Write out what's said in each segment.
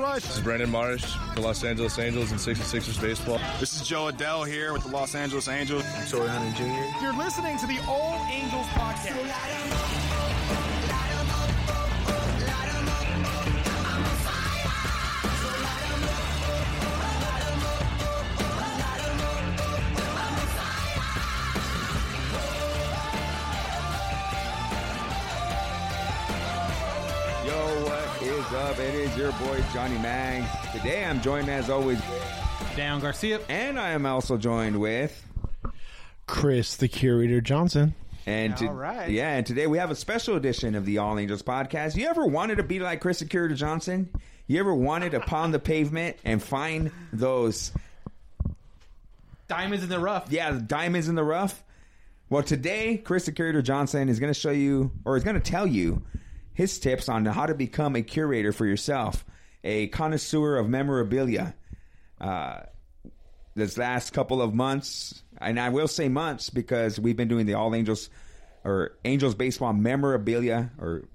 Rush. This is Brandon Marsh for Los Angeles Angels and 66ers baseball. This is Jo Adell here with the Los Angeles Angels. I'm Torii Hunter Jr. You're listening to the All Angels podcast. What is up? It is your boy Johnny Mang. Today I'm joined as always, Dan Garcia. and I am also joined with. Chris, the curator Johnson. And to, All right. yeah, and today we have a special edition of the All Angels podcast. You ever wanted to be like Chris the Curator Johnson? You ever wanted to pound the pavement and find those Diamonds in the rough. yeah, the diamonds in the rough. Well, today, Chris the Curator Johnson is going to show you, or is going to tell you, his tips on how to become a curator for yourself, a connoisseur of memorabilia. Uh, this last couple of months, and I will say months because we've been doing the All Angels or Angels Baseball Memorabilia or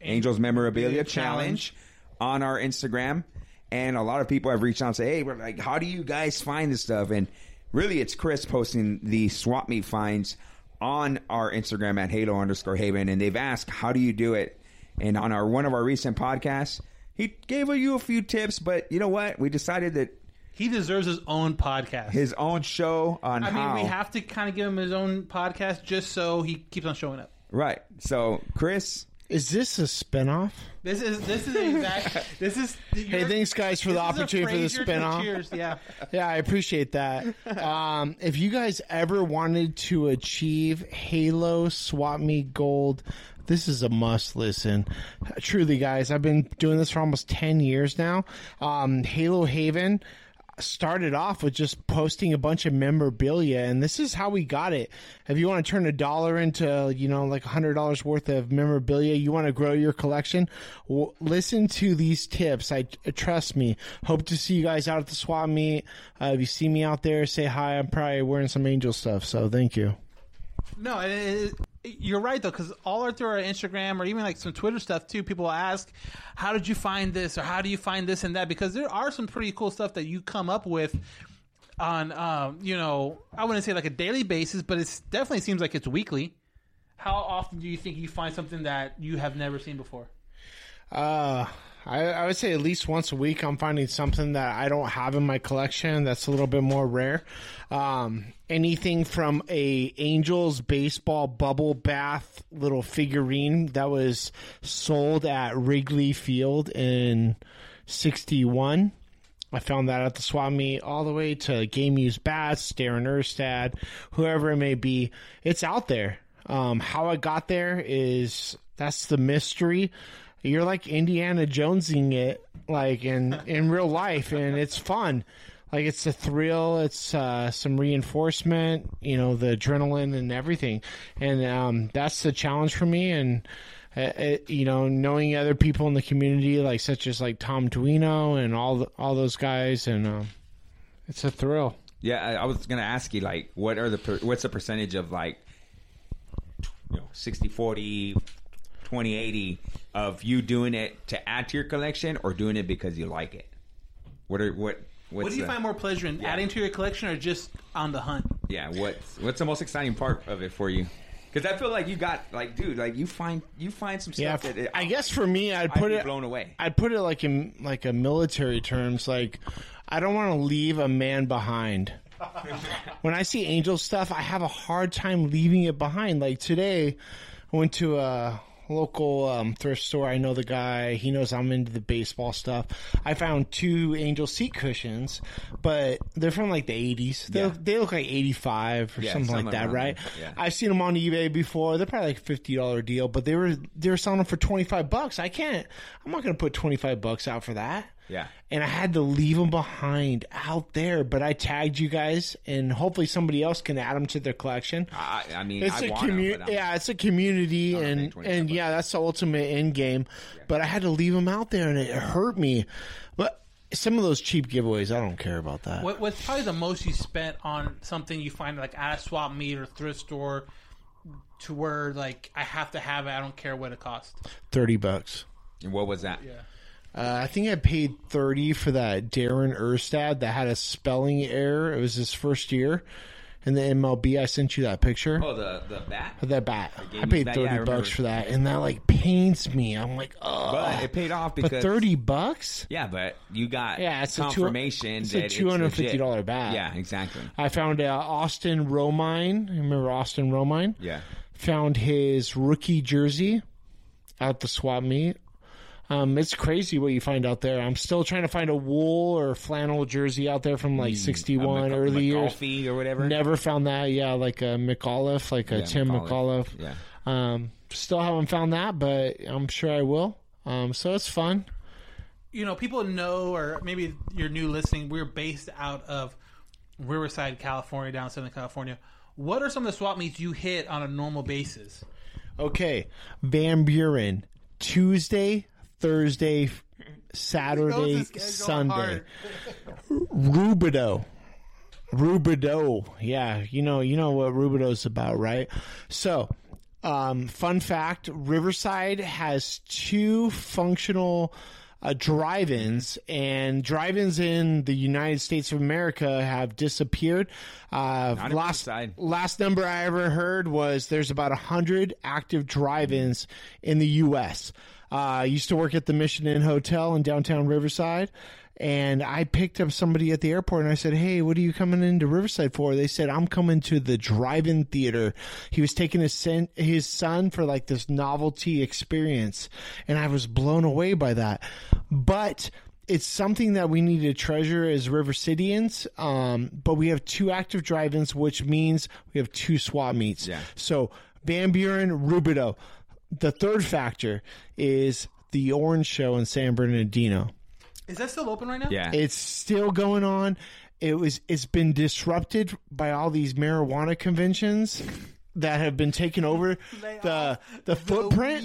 Angels Memorabilia Challenge on our Instagram. And a lot of people have reached out and say, hey, like, how do you guys find this stuff? And really, it's Chris posting the swap meet finds on our Instagram at Halo underscore Haven. And they've asked, how do you do it? And on our one of our recent podcasts, he gave you a few tips, but you know what? We decided that He deserves his own podcast. his own show on I mean, we have to kind of give him his own podcast just so he keeps on showing up. right. So, Chris, Is this a spinoff? This is this is exact. This is. Hey, thanks guys for the opportunity for the Frasier to spinoff. Cheers, yeah. Yeah, I appreciate that. Um, if you guys ever wanted to achieve Halo Swap Me Gold, this is a must listen. Truly, guys, I've been doing this for almost 10 years now. Um, Halo Haven started off with just posting a bunch of memorabilia and this is how we got it. If you want to turn a dollar into you know like a hundred dollars worth of memorabilia you want to grow your collection w- listen to these tips. I trust me. Hope to see you guys out at the swap meet. Uh, if you see me out there say hi. I'm probably wearing some angel stuff so thank you. No, it, you're right though, because all our through our Instagram or even like some Twitter stuff too, people ask, "How did you find this?" or "How do you find this and that?" Because there are some pretty cool stuff that you come up with on, um, you know, I wouldn't say like a daily basis, but it definitely seems like it's weekly. How often do you think you find something that you have never seen before? Uh, I, I would say at least once a week I'm finding something that I don't have in my collection that's a little bit more rare. Um, anything from a Angels baseball bubble bath little figurine that was sold at Wrigley Field in 61. I found that at the swap meet all the way to game used bats, Darren Erstad, whoever it may be. It's out there. Um, how I got there is that's the mystery. You're like Indiana Jonesing it like in in real life, and it's fun. Like it's a thrill. It's uh, some reinforcement. You know the adrenaline and everything, and um, that's the challenge for me. And uh, uh, you know, knowing other people in the community, like such as like Tom Duino and all the, all those guys, and um, it's a thrill. Yeah, I, I was gonna ask you like, what are the per, what's the percentage of like, you know, 60, 40, 20, 80 of you doing it to add to your collection or doing it because you like it? What are what? What's what do you the, find more pleasure in, adding to your collection or just on the hunt? Yeah, what's what's the most exciting part of it for you? Because I feel like you got like, dude, like you find you find some Yeah, stuff that I guess for me, I'd I'd put be it blown away. I'd put it like in like a military terms. Like, I don't want to leave a man behind. when I see Angel stuff, I have a hard time leaving it behind. Like today, I went to a local um, thrift store. I know the guy. He knows I'm into the baseball stuff. I found two Angel seat cushions, but they're from like the 80s. They, Yeah. look, they look like 85 or Yeah, something like that, right? yeah. I've seen them on eBay before. They're probably like fifty dollar deal, but they were they were selling them for twenty five bucks. I can't. I'm not going to put twenty five bucks out for that. Yeah. And I had to leave them behind out there, but I tagged you guys, and hopefully somebody else can add them to their collection. I, I mean, It's I a want 'em, community. but I'm- Yeah, it's a community, and and yeah, that's the ultimate end game. But I had to leave them out there, and it hurt me. But some of those cheap giveaways, I don't care about that. What, what's probably the most you spent on something you find like at a swap meet or thrift store to where like I have to have it. I don't care what it costs. Thirty bucks. And what was that? Uh, I think I paid thirty for that Darren Erstad that had a spelling error. It was his first year in the MLB. I sent you that picture. Oh, the the bat. that bat. I paid bat? Yeah, I thirty bucks for that, and that like pains me. I'm like, oh, But it paid off but because thirty bucks. Yeah, but you got Yeah, it's a two- confirmation it's a $250 bat. Yeah, exactly. I found uh, Austin Romine. Remember Austin Romine? Yeah. Found his rookie jersey at the swap meet. Um, it's crazy what you find out there. I'm still trying to find a wool or flannel jersey out there from like '61 A Mc- early years. Or whatever. Never found that. Yeah, like a McAuliffe, like a Yeah, Tim McAuliffe. McAuliffe. Yeah. Um, still haven't found that, but I'm sure I will. Um, so it's fun. you know, people know, or maybe you're new listening. We're based out of Riverside, California, down Southern California. What are some of the swap meets you hit on a normal basis? Okay, Van Buren, Tuesday, Thursday, Saturday, Knows his schedule Sunday. hard. Rubidoux. Rubidoux. Yeah, you know, you know what Rubidoux's about, right? So, um, fun fact, Riverside has two functional uh, drive-ins, and drive-ins in the United States of America have disappeared. Uh, last last number I ever heard was there's about hundred active drive-ins in the U.S. Uh, I used to work at the Mission Inn Hotel in downtown Riverside, and I picked up somebody at the airport and I said, "Hey, what are you coming into Riverside for?" They said, "I'm coming to the drive-in theater." He was taking his son, his son for like this novelty experience, and I was blown away by that. But it's something that we need to treasure as River Cityans. Um, but we have two active drive-ins, which means we have two swap meets. Yeah. So Van Buren, Rubidoux. The third factor is the Orange Show in San Bernardino. Is that still open right now? Yeah. It's still going on. It was. It's been disrupted by all these marijuana conventions that have been taking over the the footprint.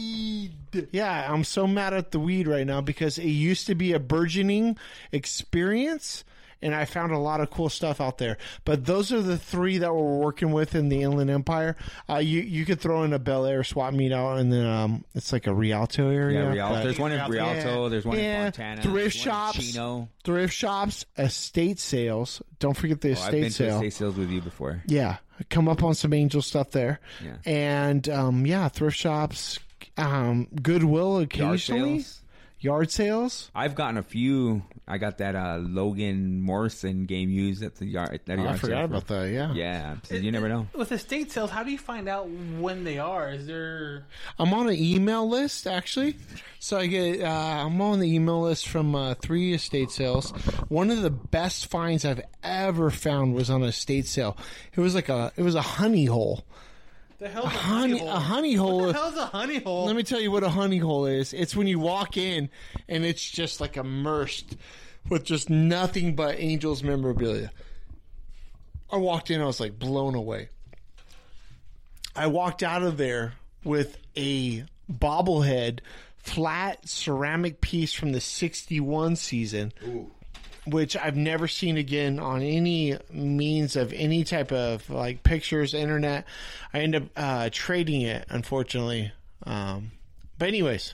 Yeah, I'm so mad at the weed right now because it used to be a burgeoning experience. And I found a lot of cool stuff out there, but those are the three that we're working with in the Inland Empire. Uh, you you could throw in a Bel Air swap meet out, and then um, it's like a Rialto area. yeah, Rialto. but- There's one in Rialto. Yeah. There's one Yeah. in Fontana. Thrift there's one in shops. Thrift shops, estate sales. Don't forget the Oh, I've estate been to estate sales with you before. Yeah, come up on some angel stuff there. Yeah. And um, yeah, thrift shops, um, Goodwill Yard occasionally. sales. Yard sales. I've gotten a few. I got that uh, Logan Morrison game used at the yard. At the Oh, yard I forgot sale. about that. Yeah. Yeah, so you never know. With estate sales, how do you find out when they are? Is there I'm on an email list actually, so I get uh, I'm on the email list from uh, three estate sales. One of the best finds I've ever found was on a estate sale. It was like a it was a honey hole. The hell's a honey- honey hole? a honey hole. What the hell's a honey hole? Let me tell you what a honey hole is. It's when you walk in and it's just like immersed with just nothing but Angels memorabilia. I walked in, I was like blown away. I walked out of there with a bobblehead, flat ceramic piece from the 61 season. Which I've never seen again on any means of any type of like pictures, internet. I end up uh, trading it, unfortunately. Um, but anyways,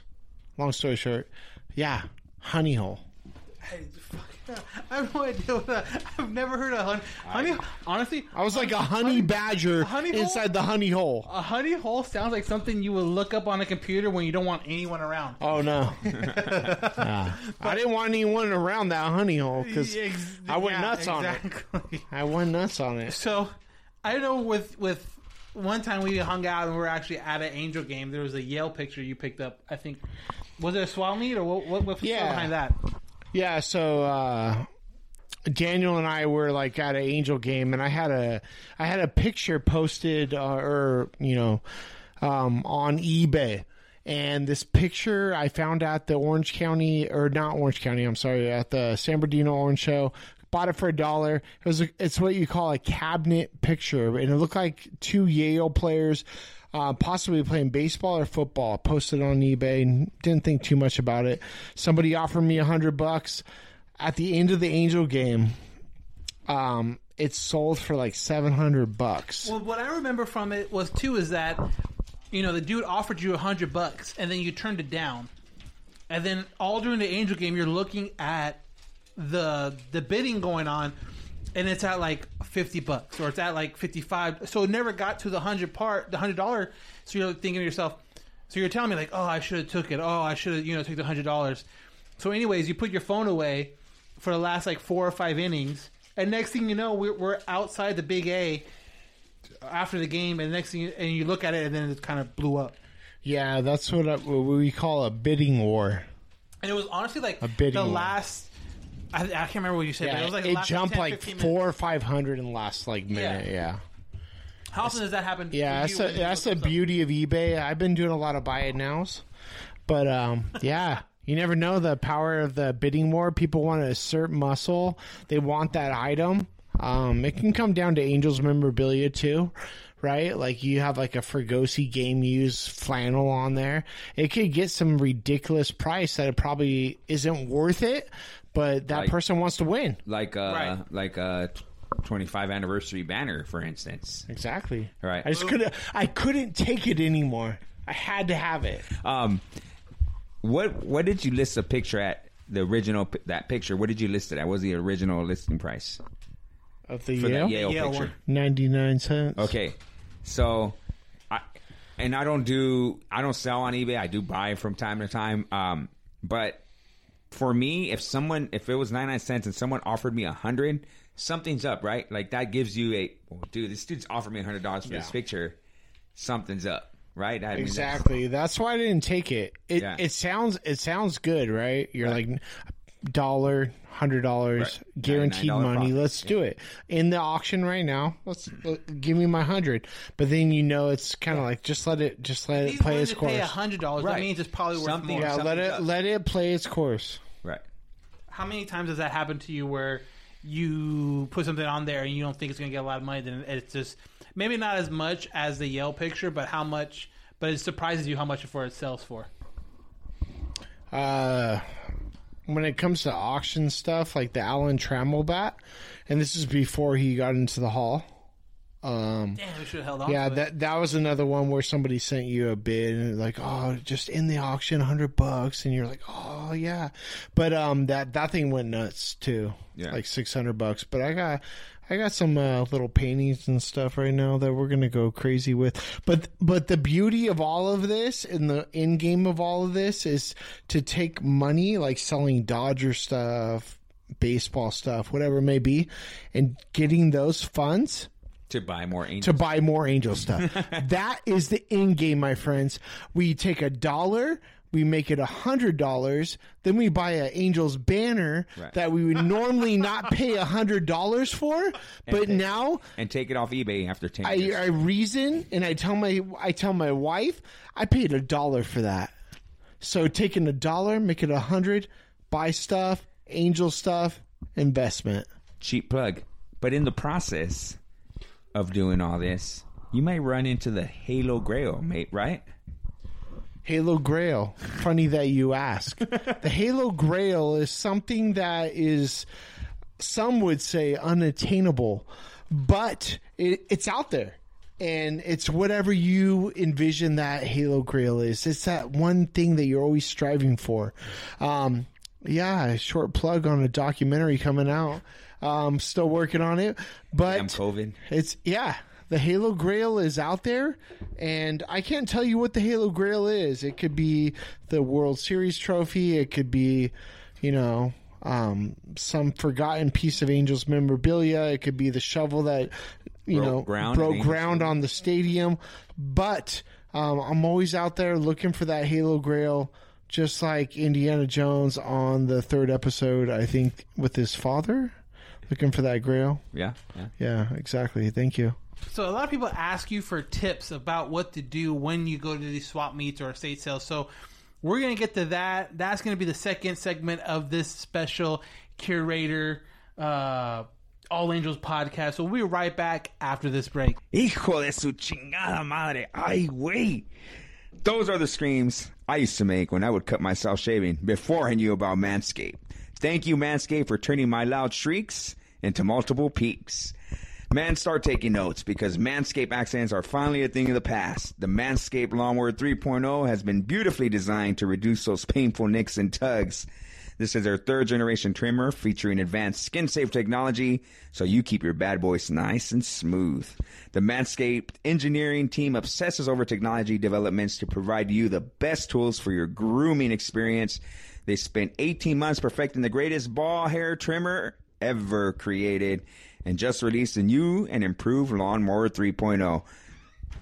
long story short, yeah, honey hole. I have no idea. What that, I've never heard of honey. honey honestly, I was like a honey badger honey hole? inside the honey hole. a honey hole sounds like something you would look up on a computer when you don't want anyone around. Oh no! I didn't want anyone around that honey hole because Ex- I went yeah, nuts on it. exactly. I went nuts on it. So, I know with with one time we hung out and we were actually at an Angel game. There was a Yale picture you picked up. I think was it a swell meet or what? What, what's the Yeah. behind that? Yeah, so uh, Daniel and I were like at an Angel game, and I had a I had a picture posted uh, or you know um, on eBay. And this picture I found at the Orange County, or not Orange County, I'm sorry, at the San Bernardino Orange Show. Bought it for a dollar. It was a, it's what you call a cabinet picture, and it looked like two Yale players, uh, possibly playing baseball or football. Posted on eBay, didn't think too much about it. Somebody offered me a hundred bucks at the end of the Angel game. Um, it sold for like seven hundred bucks. Well, what I remember from it was too is that you know the dude offered you a hundred bucks and then you turned it down, and then all during the Angel game you're looking at the the bidding going on, and it's at like fifty bucks or it's at like fifty five. So it never got to the hundred part, the hundred dollar. So you're thinking to yourself, so you're telling me like, oh, I should have took it. Oh, I should have you know took the hundred dollars. So anyways, you put your phone away for the last like four or five innings, and next thing you know, we're, we're outside the Big A after the game, and next thing you, and you look at it, and then it kind of blew up. Yeah, that's what, I, what we call a bidding war. And it was honestly like A bidding the war. last. I, I can't remember what you said, but it was like the it last jumped 10, like 15 four minutes. or five hundred in the last like minute. Yeah. How often does that happen? yeah. for That's you a, you that's look the this up? beauty of eBay. I've been doing a lot of buy it nows, but um, yeah. You never know the power of the bidding war. People want to assert muscle. They want that item. Um, it can come down to Angels memorabilia too, right? Like you have like a Fregosi game used flannel on there. It could get some ridiculous price that it probably isn't worth it, but that Like- person wants to win. like uh Right. like a 25 anniversary banner, for instance. Exactly. Right. I just couldn't. I couldn't take it anymore. I had to have it. Um, what what did you list a picture at? The original pi- that picture. What did you list it at? What was the original listing price Of the for Yale, that Yale, Yale picture? one. ninety nine cents. Okay, so I and I don't do I don't sell on eBay. I do buy from time to time. Um, but for me, if someone if it was ninety nine cents and someone offered me a hundred, something's up, right? Like that gives you a oh, dude. This dude's offered me a hundred dollars for this picture. Something's up, right? I mean, that's- Exactly. That's why I didn't take it. It Yeah. it sounds it sounds good, right? You're like dollar, hundred dollars, Right. guaranteed money. profit. Let's do it in the auction right now. Let's uh, give me my hundred. But then you know it's kind of like just let it just let He's it play its to pay course. hundred dollars. That means it's probably worth Something- more. Yeah, let it up. let it play its course. right. How many times has that happened to you where you put something on there and you don't think it's going to get a lot of money? Then it's just maybe not as much as the Yale picture, but how much? But it surprises you how much for it sells for. uh, when it comes to auction stuff, like the Alan Trammell bat, and this is before he got into the hall. Um, Damn, we should have held on. yeah, to it. that that was another one where somebody sent you a bid and like, oh, just in the auction, hundred bucks, and you're like, oh yeah, but um, that that thing went nuts too, Yeah. like six hundred bucks. But I got I got some uh, little paintings and stuff right now that we're gonna go crazy with. But but the beauty of all of this and the end game of all of this is to take money like selling Dodger stuff, baseball stuff, whatever it may be, and getting those funds To buy more angels. to buy more angel stuff. that is the end game, my friends. We take a dollar, we make it a hundred dollars, then we buy an angel's banner Right. that we would normally not pay a hundred dollars for, but take- now and take it off eBay after ten I, years. I reason and I tell my I tell my wife I paid a dollar for that. So taking a dollar, make it a hundred, buy stuff, angel stuff, investment. cheap plug. But in the process of doing all this, you might run into the Halo Grail, mate, right? Halo Grail. Funny that you ask. the Halo Grail is something that is, some would say, unattainable, but it, it's out there. And it's whatever you envision that Halo Grail is. It's that one thing that you're always striving for. Um, Yeah, a short plug on a documentary coming out. Um, still working on it, but Damn COVID. it's yeah. The Halo Grail is out there, and I can't tell you what the Halo Grail is. It could be the World Series trophy. It could be, you know, um, some forgotten piece of Angels memorabilia. It could be the shovel that you Broke know ground broke ground on the stadium. But um, I'm always out there looking for that Halo Grail, just like Indiana Jones on the third episode. I think with his father, looking for that Grail. Yeah, yeah. Yeah, exactly. Thank you. So a lot of people ask you for tips about what to do when you go to these swap meets or estate sales. So we're gonna get to that. That's gonna be the second segment of this special curator uh, All Angels podcast. So we'll be right back after this break. Hijo de su chingada madre. Ay, güey. Those are the screams I used to make when I would cut myself shaving before I knew about Manscaped. Thank you, Manscaped, for turning my loud shrieks into multiple peaks. Man, start taking notes because Manscaped accents are finally a thing of the past. The Manscaped Lawnmower 3.0 has been beautifully designed to reduce those painful nicks and tugs. This is their third generation trimmer featuring advanced skin safe technology so you keep your bad boys nice and smooth. The Manscaped engineering team obsesses over technology developments to provide you the best tools for your grooming experience. They spent 18 months perfecting the greatest ball hair trimmer ever created and just released a new and improved Lawnmower 3.0.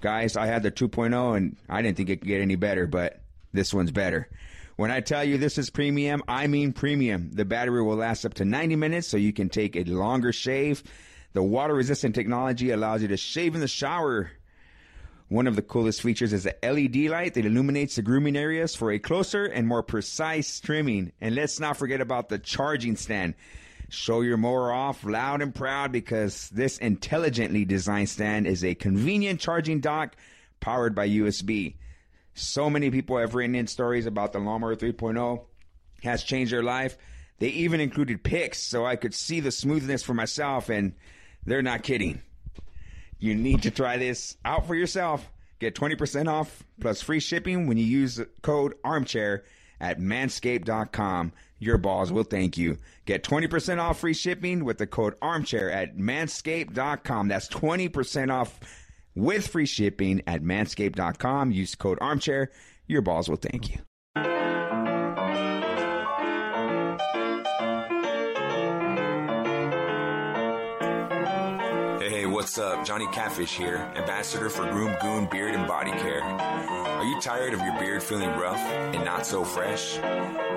Guys, I had the 2.0 and I didn't think it could get any better, but this one's better. When I tell you this is premium, I mean premium. The battery will last up to 90 minutes so you can take a longer shave. The water resistant technology allows you to shave in the shower. One of the coolest features is the LED light that illuminates the grooming areas for a closer and more precise trimming. And let's not forget about the charging stand. Show your mower off loud and proud because this intelligently designed stand is a convenient charging dock powered by USB. So many people have written in stories about the Lawnmower 3.0 has changed their life. They even included pics so I could see the smoothness for myself, and they're not kidding. You need to try this out for yourself. Get 20% off plus free shipping when you use code armchair at manscaped.com. Your balls will thank you. Get 20% off free shipping with the code armchair at manscaped.com. That's 20% off with free shipping at manscaped.com. Use code armchair. Your balls will thank you. What's up? Johnny Catfish here, ambassador for Groom Goon Beard and Body Care. Are you tired of your beard feeling rough and not so fresh?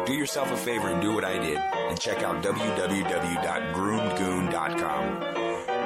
Do yourself a favor and do what I did and check out www.groomgoon.com.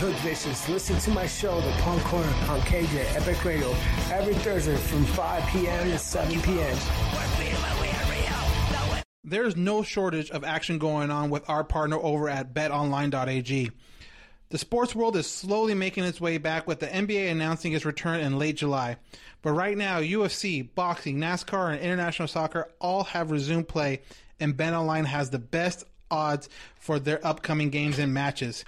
Hood Vicious. Listen to my show, The Punk Corner, on KJ Epic Radio, every Thursday from 5 p.m. to 7 p.m. There's no shortage of action going on with our partner over at betonline.ag. The sports world is slowly making its way back with the NBA announcing its return in late July. But right now, UFC, boxing, NASCAR, and international soccer all have resumed play, and BetOnline has the best odds for their upcoming games and matches.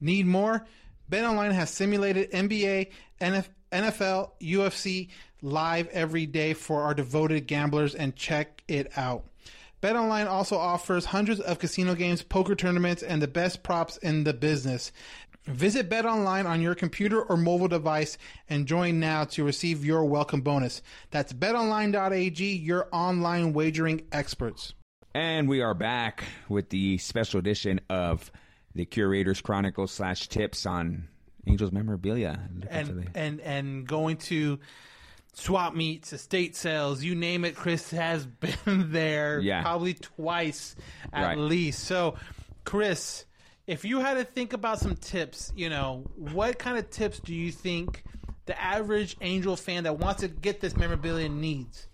Need more? BetOnline has simulated NBA, NF NFL, UFC live every day for our devoted gamblers, and check it out. BetOnline also offers hundreds of casino games, poker tournaments, and the best props in the business. Visit BetOnline on your computer or mobile device and join now to receive your welcome bonus. That's betonline.ag, your online wagering experts. And we are back with the special edition of the Curator's Chronicles slash tips on Angels memorabilia. and and and going to swap meets, estate sales, you name it. Chris has been there Yeah. probably twice at Right. least. So, Chris, if you had to think about some tips, you know, what kind of tips do you think the average Angel fan that wants to get this memorabilia needs?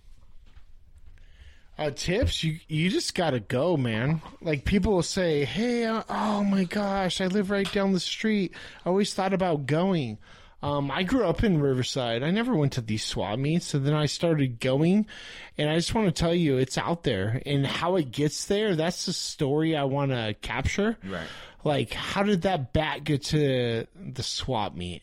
Uh, tips, you you just gotta go, man. Like people will say, "Hey, uh, oh my gosh, I live right down the street. I always thought about going." Um, I grew up in Riverside. I never went to these swap meets, so then I started going, and I just want to tell you, it's out there, and how it gets there. That's the story I want to capture. Right. Like, how did that bat get to the swap meet?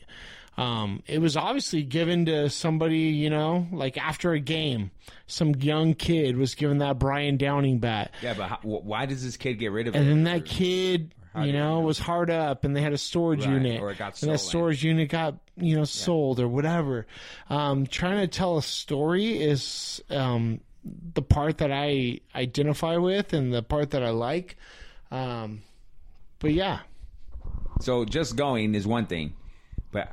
Um, it was obviously given to somebody, you know, like after a game, some young kid was given that Brian Downing bat. Yeah, but how, why does this kid get rid of it? And then that kid, how you know, was hard up and they had a storage Right, unit. or it got and that storage unit got, you know, sold or whatever. Um, trying to tell a story is um, the part that I identify with and the part that I like. Um, but yeah. So just going is one thing, but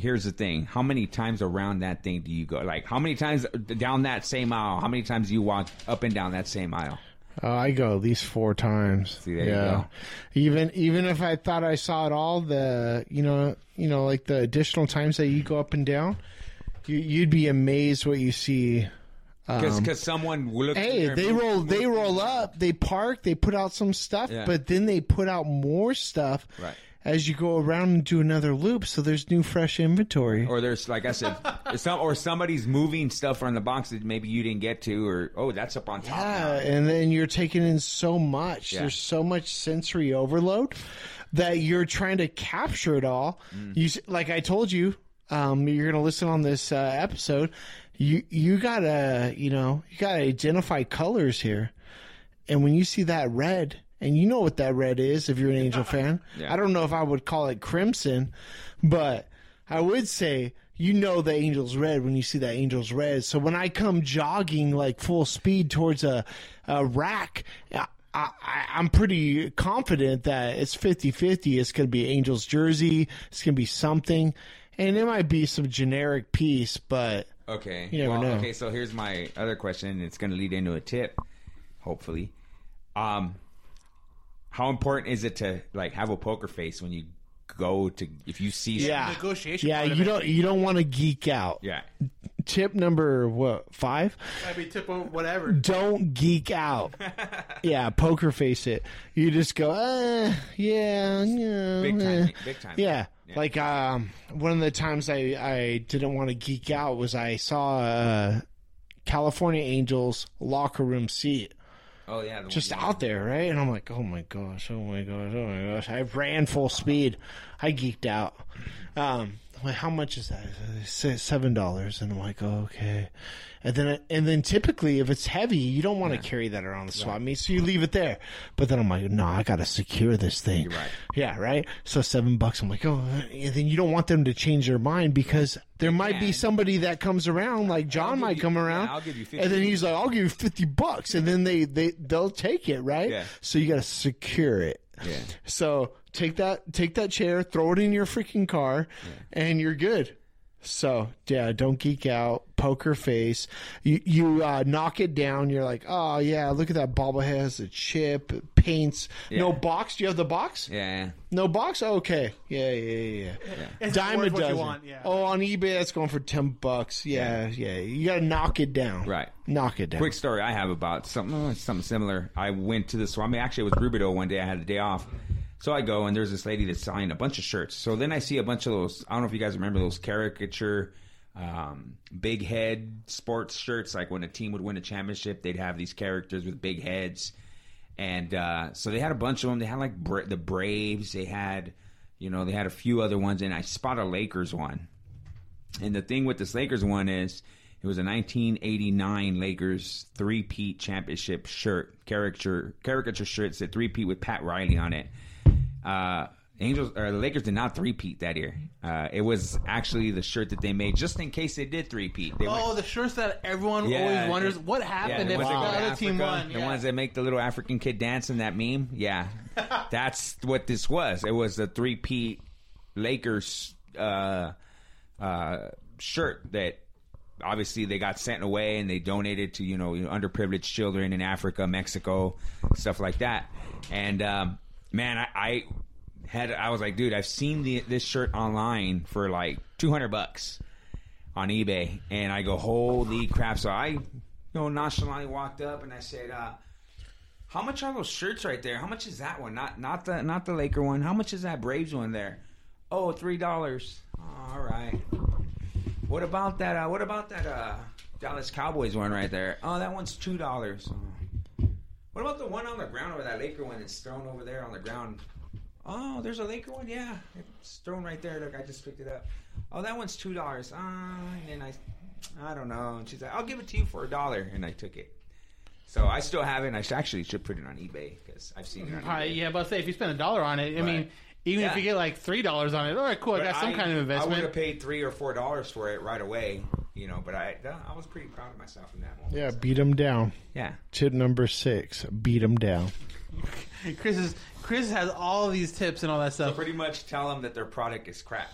here's the thing: how many times around that thing do you go? Like how many times down that same aisle? How many times do you walk up and down that same aisle? Uh, I go at least four times. See, there you go. Even even if I thought I saw it all, the you know you know like the additional times that you go up and down, you, you'd be amazed what you see. Because Um, someone will look. Hey, they roll. They roll up. They park. They put out some stuff, Yeah. but then they put out more stuff Right. As you go around and do another loop. So there's new, fresh inventory. Or there's like I said, some or somebody's moving stuff from the box that maybe you didn't get to, or oh, that's up on top. Yeah, now. and then you're taking in so much. Yeah. There's so much sensory overload that you're trying to capture it all. Mm. You like I told you, um, you're going to listen on this uh, episode. You you gotta you know you gotta identify colors here, and when you see that red. And you know what that red is if you're an Angel fan. Yeah. I don't know if I would call it crimson, but I would say you know the Angels red when you see that Angels red. So when I come jogging like full speed towards a, a rack, I, I, I'm pretty confident that it's 50 50. It's going to be Angels jersey. It's going to be something. And it might be some generic piece, but Okay. You never well, know. Okay, so here's my other question. It's going to lead into a tip, hopefully. Um, how important is it to like have a poker face when you go to if you see yeah, negotiation Yeah, part of you it. don't you don't want to geek out. yeah Tip number what five? I'd be tip of whatever. don't geek out. yeah, poker face it. You just go, uh, yeah, yeah, Big time, eh." big time. Yeah. Yeah. Like um, one of the times I I didn't want to geek out was I saw uh, California Angels locker room seat oh yeah the just out there, right? And I'm like, oh my gosh, oh my gosh, oh my gosh. I ran full speed. I geeked out. Um, like, how much is that? It's Seven dollars, and I'm like, oh, okay. And then, and then typically, if it's heavy, you don't want to carry that around the swap meet, so you leave it there. But then I'm like, no, I gotta secure this thing. You're right. Yeah, right. So seven bucks. I'm like, oh, and then you don't want them to change their mind because there might be somebody that comes around, like John might you- come yeah, around, I'll give you 50. and then he's like, I'll give you fifty bucks, and then they they they'll take it, right? Yeah. So you got to secure it. Yeah. So take that take that chair, throw it in your freaking car, and you're good. So yeah, don't geek out. Poker face. You you uh, knock it down. You're like, oh yeah, look at that bobblehead has a chip, it paints. No box. Do you have the box? yeah No box. Okay. Yeah, yeah, yeah. yeah. Dime a worth what you dozen. want, yeah. Oh, on eBay that's going for ten bucks. Yeah, yeah. You got to knock it down. Right. Knock it down. quick story I have about something something similar. I went to the swap meet. Actually, it was Rubidoux one day. I had a day off. So I go and there's this lady that's selling a bunch of shirts. So then I see a bunch of those. I don't know if you guys remember those caricature, um, big head sports shirts. Like when a team would win a championship, they'd have these characters with big heads. And uh, so they had a bunch of them. They had like Bra- the Braves. They had, you know, they had a few other ones. And I spot a Lakers one. And the thing with this Lakers one is it was a 1989 Lakers three-peat championship shirt, caricature caricature shirt said three-peat with Pat Riley on it. Uh, Angels or the Lakers did not three-peat that year. Uh, it was actually the shirt that they made just in case they did three-peat. They Oh, went- the shirts that everyone Yeah, always wonders it- what yeah, happened the if the that go to other team Africa, won. The Yeah. ones that make the little African kid dance in that meme. Yeah, that's what this was. It was the three-peat Lakers uh, uh, shirt that obviously they got sent away and they donated to you know underprivileged children in Africa, Mexico, stuff like that. And um, man, I, I had I was like, dude, I've seen the, this shirt online for like two hundred bucks on eBay, and I go, holy crap! So I, you know, nonchalantly walked up and I said, uh, "How much are those shirts right there? How much is that one? Not not the not the Laker one. How much is that Braves one there? Oh, three dollars. All right. What about that? Uh, what about that uh, Dallas Cowboys one right there? Oh, that one's two dollars. What about the one on the ground over that Laker one that's thrown over there on the ground? Oh, there's a Laker one. Yeah, it's thrown right there. Look, I just picked it up. Oh, that one's two dollars. Ah, and I, I don't know. And she's like, I'll give it to you for a dollar, and I took it. So I still have it. and I should actually should put it on eBay because I've seen it on eBay. yeah, but say if you spend a dollar on it, I mean, even if you get like three dollars on it, all right, cool, I got some kind of investment. I would have paid three or four dollars for it right away, you know. But I, I was pretty proud of myself in that moment. Yeah, beat him down. Yeah. Tip number six, beat him down. Chris is Chris has all these tips and all that So stuff. pretty much tell them that their product is crap.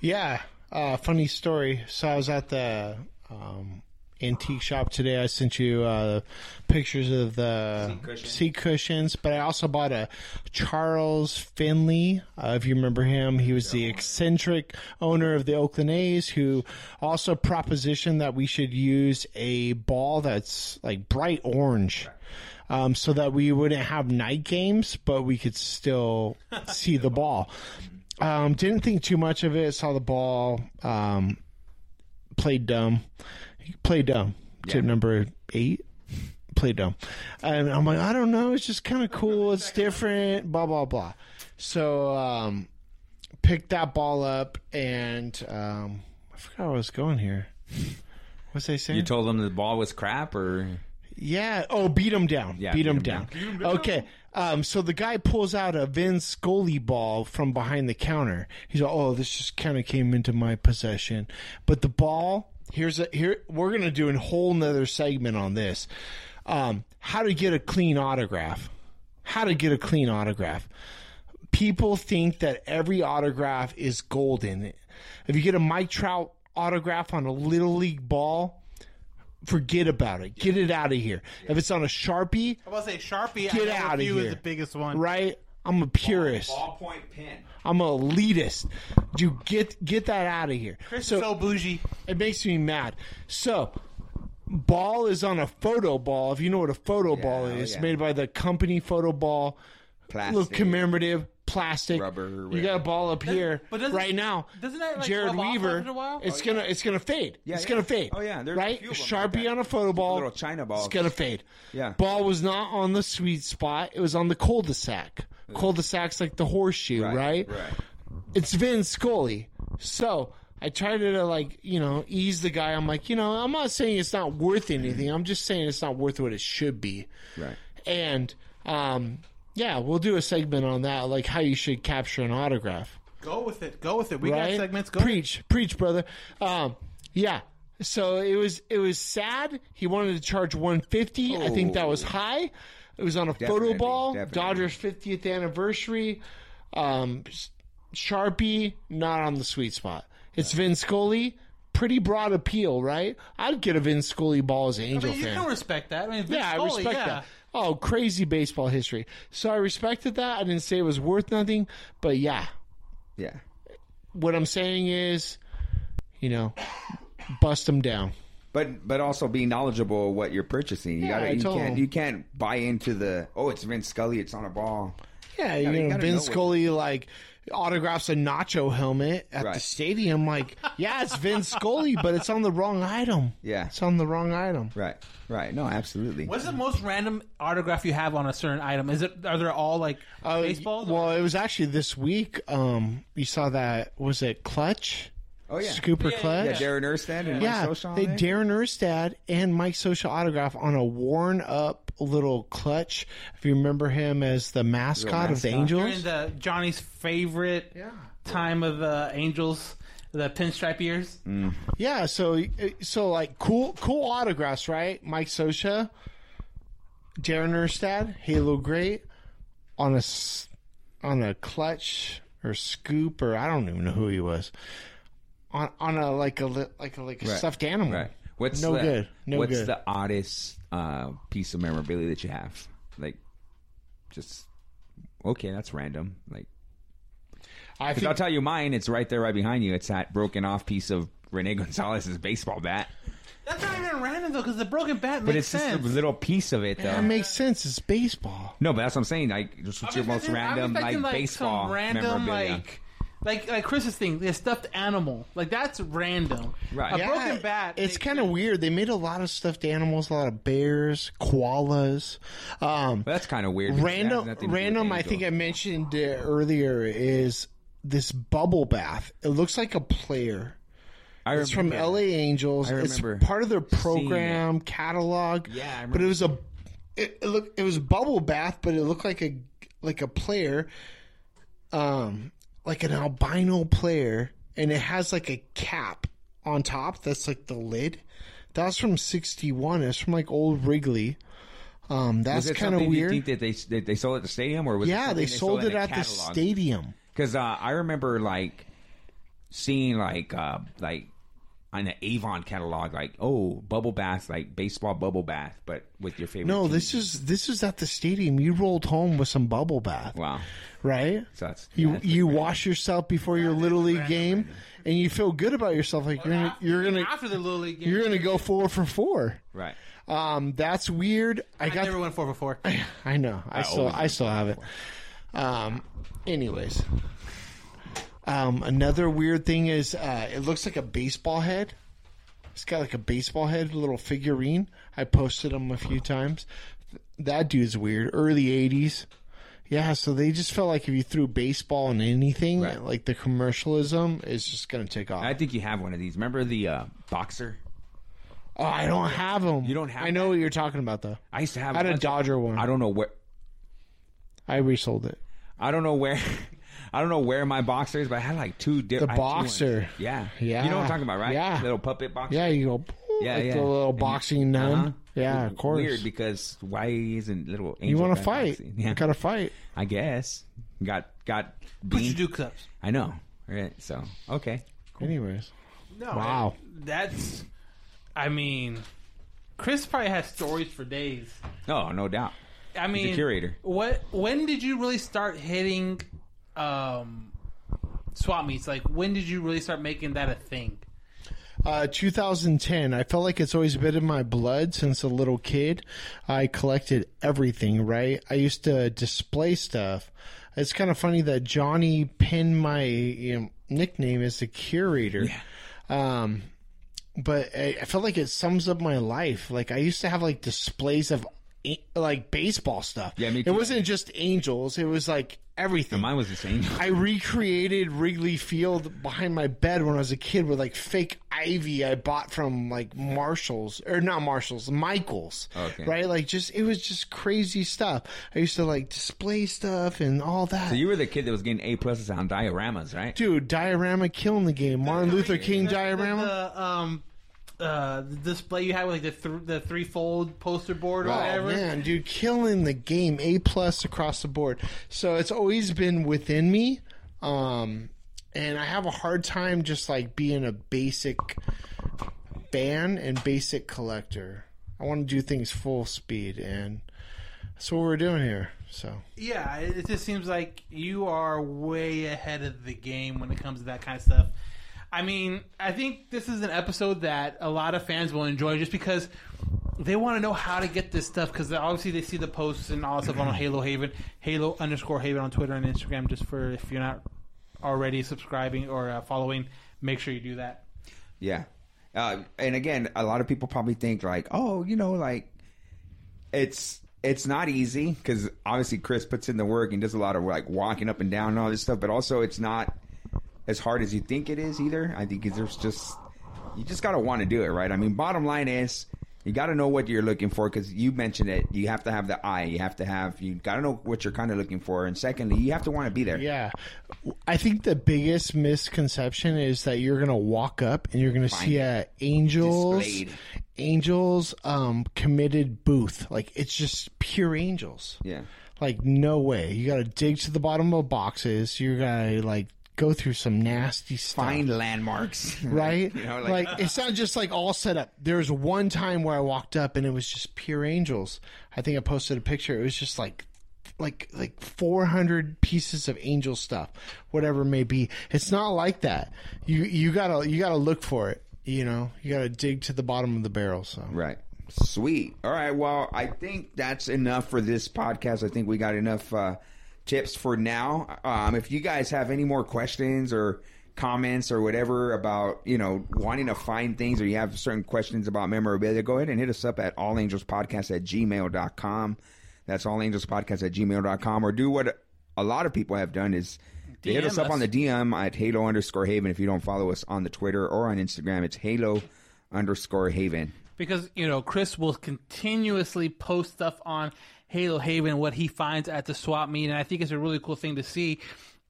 Yeah, uh, funny story. So I was at the um, antique shop today. I sent you uh, pictures of the Seat cushion. seat cushions, but I also bought a Charles Finley. Uh, if you remember him, he was the eccentric owner of the Oakland A's, who also propositioned that we should use a ball that's like bright orange. Um, so that we wouldn't have night games, but we could still see the ball. Um, didn't think too much of it. Saw the ball. Um, played dumb. Played dumb. Tip number eight. play dumb. And I'm like, I don't know. It's just kind of cool. It's different. Blah blah blah. So um, picked that ball up and um, I forgot where I was going here. What's they saying? You told them the ball was crap, or Yeah. Oh, beat him down. Yeah, beat, beat him, him down. down. Okay. Um, so the guy pulls out a Vin Scully ball from behind the counter. He's like, "Oh, this just kind of came into my possession." But the ball here's a here we're gonna do a whole nother segment on this. Um, how to get a clean autograph? How to get a clean autograph? People think that every autograph is golden. If you get a Mike Trout autograph on a little league ball, forget about it. Get it out of here. If it's on a Sharpie, I was say Sharpie. Get know outta here. is the biggest one. right? I'm a purist. ballpoint pen? I'm a elitist. Dude, get get that out of here. Chris is so bougie. It makes me mad. So, ball is on a photo ball. If you know what a photo ball oh, is, yeah. made by the company photo ball. Plastic. Little commemorative plastic. Rubber, You got a ball up here but doesn't- right now. doesn't that, like, Jered Weaver? after a while? Oh, it's gonna it's gonna fade. Yeah, it's yeah. gonna fade. Oh, yeah, there's right. few Sharpie like on a photo ball. Little China ball. It's gonna fade. Yeah. Ball was not on the sweet spot. It was on the cul-de-sac. Cul-de-sac's like the horseshoe, right? Right. It's Vin Scully. So I tried to like, you know, ease the guy. I'm like, you know, I'm not saying it's not worth anything. I'm just saying it's not worth what it should be. Right. And um, yeah, we'll do a segment on that, like how you should capture an autograph. Go with it. Go with it. We right? got segments. Go. preach, preach, brother. Um, yeah. So it was it was sad. He wanted to charge 150. I think that was high. It was on a photo ball. definitely. Dodgers 50th anniversary. Um, Sharpie not on the sweet spot. It's Vin Scully. Pretty broad appeal, right? I'd get a Vin Scully ball as an I Angel mean, you fan. can respect that. I mean, Vince Yeah, I respect yeah. that. Oh, crazy baseball history. So I respected that. I didn't say it was worth nothing, but yeah, Yeah. what I'm saying is, you know, bust them down. But but also be knowledgeable of what you're purchasing. You Yeah, gotta you told can't him. you can't buy into the oh it's Vince Scully it's on a ball. Yeah, You you, gotta- you know, gotta know what- Scully like autographs a nacho helmet at the stadium. Like, yeah, it's Vince Scully, but it's on the wrong item. Yeah. It's on the wrong item. Right. Right. No, absolutely. What's the most random autograph you have on a certain item? Is it? Are they all like Uh, baseballs? Well, it was actually this week. Um, you saw that was it Clutch? Oh yeah. Scooper Clutch. Yeah, Darren Erstad and Yeah, Mike Scioscia on they? Darren Erstad and Mike Scioscia autograph on a worn up little clutch. If you remember him as the mascot, of the mascot. During Angels. the Johnny's favorite time of the Angels, the pinstripe years. Mm. Yeah, so so like cool cool autographs, right? Mike Scioscia, Darren Erstad, Halo Great on a s- on a clutch or scoop or I don't even know who he was on on a like a like a like a Right. stuffed animal. Right. What's no the, good. No what's good. the oddest uh, piece of memorabilia that you have? Like, just okay, that's random. Like, I because I'll tell you mine. It's right there, right behind you. It's that broken off piece of Rene Gonzales's baseball bat. That's not even random though, because the broken bat But makes it's just a little piece of it, though. That makes sense. It's baseball. no, but that's what I'm saying. Like, just what's your most random, like, like, baseball some random memorabilia? like. Like like Chris's thing, the stuffed animal, like that's random. Right. A Yeah, broken bat. It's makes kind of sense. weird. They made a lot of stuffed animals, a lot of bears, koalas. Um, But that's kind of weird. because it has random, nothing to do with random. I Angel. think I mentioned uh, earlier is this bubble bath. It looks like a player. I It's from remember. LA Angels. I It's remember part of their seeing program catalog. Yeah, I but it was a it, it look it was bubble bath, but it looked like a like a player, um, like an albino player, and it has like a cap on top. That's like the lid. That's from '61. It's from like old Wrigley. Um, that's kind of something you weird. think that they that they sold at the stadium, or was yeah, something they sold in it at the stadium. Because uh, I remember like seeing like uh, like on the Avon catalog, like oh bubble bath, like baseball bubble bath, but with your favorite. No, team. this is this is at the stadium. You rolled home with some bubble bath. wow. right? So that's You that's you wash yourself before your little league game, and you feel good about yourself. Like you're gonna you're gonna after the little league game. you're gonna go four for four. right. Um, that's weird. I I got. never went four for four. I know. I, still I still have it. Um. Anyways. Um. Another weird thing is, uh, it looks like a baseball head. It's got like a baseball head, little figurine. I posted them a few times. That dude's weird. Early '80s. Yeah, so they just felt like if you threw baseball in anything, Right. like the commercialism is just gonna take off. I think you have one of these. Remember the uh, boxer? oh, I don't have them. You don't have I know that? what you're talking about though. I used to have. I had a Dodger one. I don't know where. I resold it. I don't know where. I don't know where my boxer is, but I had like two. different. The I had two ones. boxer. Yeah. Yeah. You know what I'm talking about, right? Yeah. Little puppet boxer. Yeah, you go. Yeah, like yeah. the little And you- boxing nun. Uh-huh. Yeah, It's of course. Weird because why isn't little angel you want to fight? boxing? Yeah, gotta fight. I guess got got. But you do cups. I know. Right. So okay. Anyways, No, Wow. that's. I mean, Chris probably has stories for days. Oh, no doubt. I mean, curator. What? When did you really start hitting um, swap meets? Like, when did you really start making that a thing? uh, 2010. I felt like it's always been in my blood since a little kid. I collected everything. Right. I used to display stuff. It's kind of funny that Johnny pinned my you know, nickname as the curator. Yeah. Um, but I, I felt like it sums up my life. Like I used to have like displays of like baseball stuff. Yeah, me It wasn't just Angels. It was like everything. Mine was the same. I recreated Wrigley Field behind my bed when I was a kid with like fake ivy I bought from like Marshalls or not Marshalls, Michaels. Okay. Right? Like just it was just crazy stuff. I used to like display stuff and all that. So you were the kid that was getting A pluses on dioramas, right? Dude, diorama killing the game. Martin Luther King diorama. The um, uh, the display you had with like the th- the threefold poster board or Oh whatever. man, dude, killing the game. A plus across the board. So it's always been within me. Um and I have a hard time just like being a basic fan and basic collector. I want to do things full speed and that's what we're doing here. So Yeah, it it just seems like you are way ahead of the game when it comes to that kind of stuff. I mean, I think this is an episode that a lot of fans will enjoy just because they want to know how to get this stuff because obviously they see the posts and all that stuff on Halo Haven, Halo underscore Haven on Twitter and Instagram. Just for if you're not already subscribing or uh, following, make sure you do that. Yeah. Uh, and again, a lot of people probably think like, oh, you know, like it's it's not easy because obviously Chris puts in the work and does a lot of like walking up and down and all this stuff, but also it's not as hard as you think it is either. I think there's just you just got to want to do it, right? I mean, bottom line is you got to know what you're looking for because you mentioned it. You have to have the eye. You have to have you got to know what you're kind of looking for, and secondly, you have to want to be there. Yeah. I think the biggest misconception is that you're to walk up and you're to Find see a Angels Displayed. Angels um committed booth. Like it's just pure Angels. Yeah. Like no way. You got to dig to the bottom of boxes. You got to like go through some nasty stuff. Find landmarks. right? You know, like, like- it's not just like all set up. There was one time where I walked up and it was just pure angels. I think I posted a picture. It was just like like like 400 pieces of angel stuff, whatever it may be. It's not like that. You you got to you got to look for it, you know. You got to dig to the bottom of the barrel, so. Right. Sweet. All right. Well, I think that's enough for this podcast. I think we got enough uh, tips for now. Um, if you guys have any more questions or comments or whatever about, you know, wanting to find things or you have certain questions about memorabilia, go ahead and hit us up at allangelspodcast at gmail.com. That's allangelspodcast at gmail.com. Or do what a lot of people have done is they hit DM us up on the DM at Halo underscore Haven. If you don't follow us on the Twitter or on Instagram, it's Halo underscore Haven. because you know Chris will continuously post stuff on Halo Haven what he finds at the swap meet, and I think it's a really cool thing to see.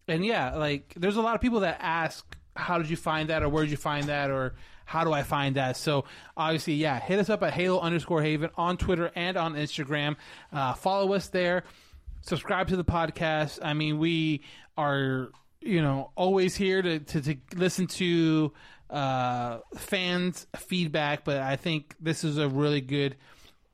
And yeah, like there's a lot of people that ask, "How did you find that?" or "Where did you find that?" or "How do I find that?" So obviously, yeah, hit us up at Halo underscore Haven on Twitter and on Instagram. Uh, follow us there. Subscribe to the podcast. I mean, we are you know always here to to, to listen to uh, fans' feedback, but I think this is a really good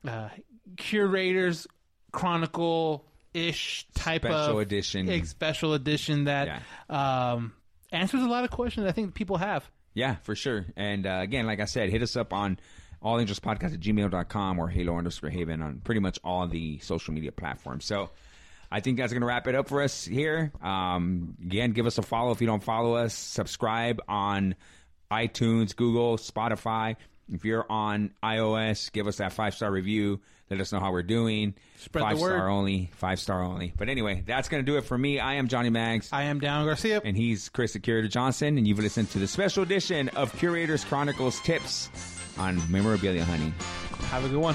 uh, curators chronicle ish type Special of edition. special edition that um, answers a lot of questions I think people have. Yeah, for sure. And uh, again, like I said, hit us up on all angels podcast at gmail.com or halo underscore haven on pretty much all the social media platforms. So I think that's going to wrap it up for us here. Um, again, give us a follow if you don't follow us. Subscribe on iTunes, Google, Spotify. If you're on iOS, give us that five star review. Let us know how we're doing. Spread the five word. star only. Five star only. But anyway, that's going to do it for me. I am Johnny Mags. I am Dan Garcia. And he's Chris the Curator Johnson. And you've listened to the special edition of Curators Chronicles Tips on Memorabilia Hunting. Have a good one.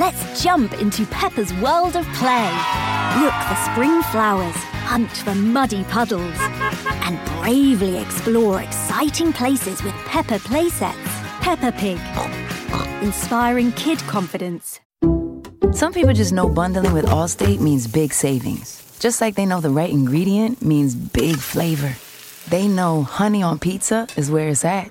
Let's jump into Peppa's world of play. Look for spring flowers, hunt for muddy puddles, and bravely explore exciting places with Peppa playsets. Peppa Pig, inspiring kid confidence. Some people just know bundling with Allstate means big savings. Just like they know the right ingredient means big flavor. They know honey on pizza is where it's at,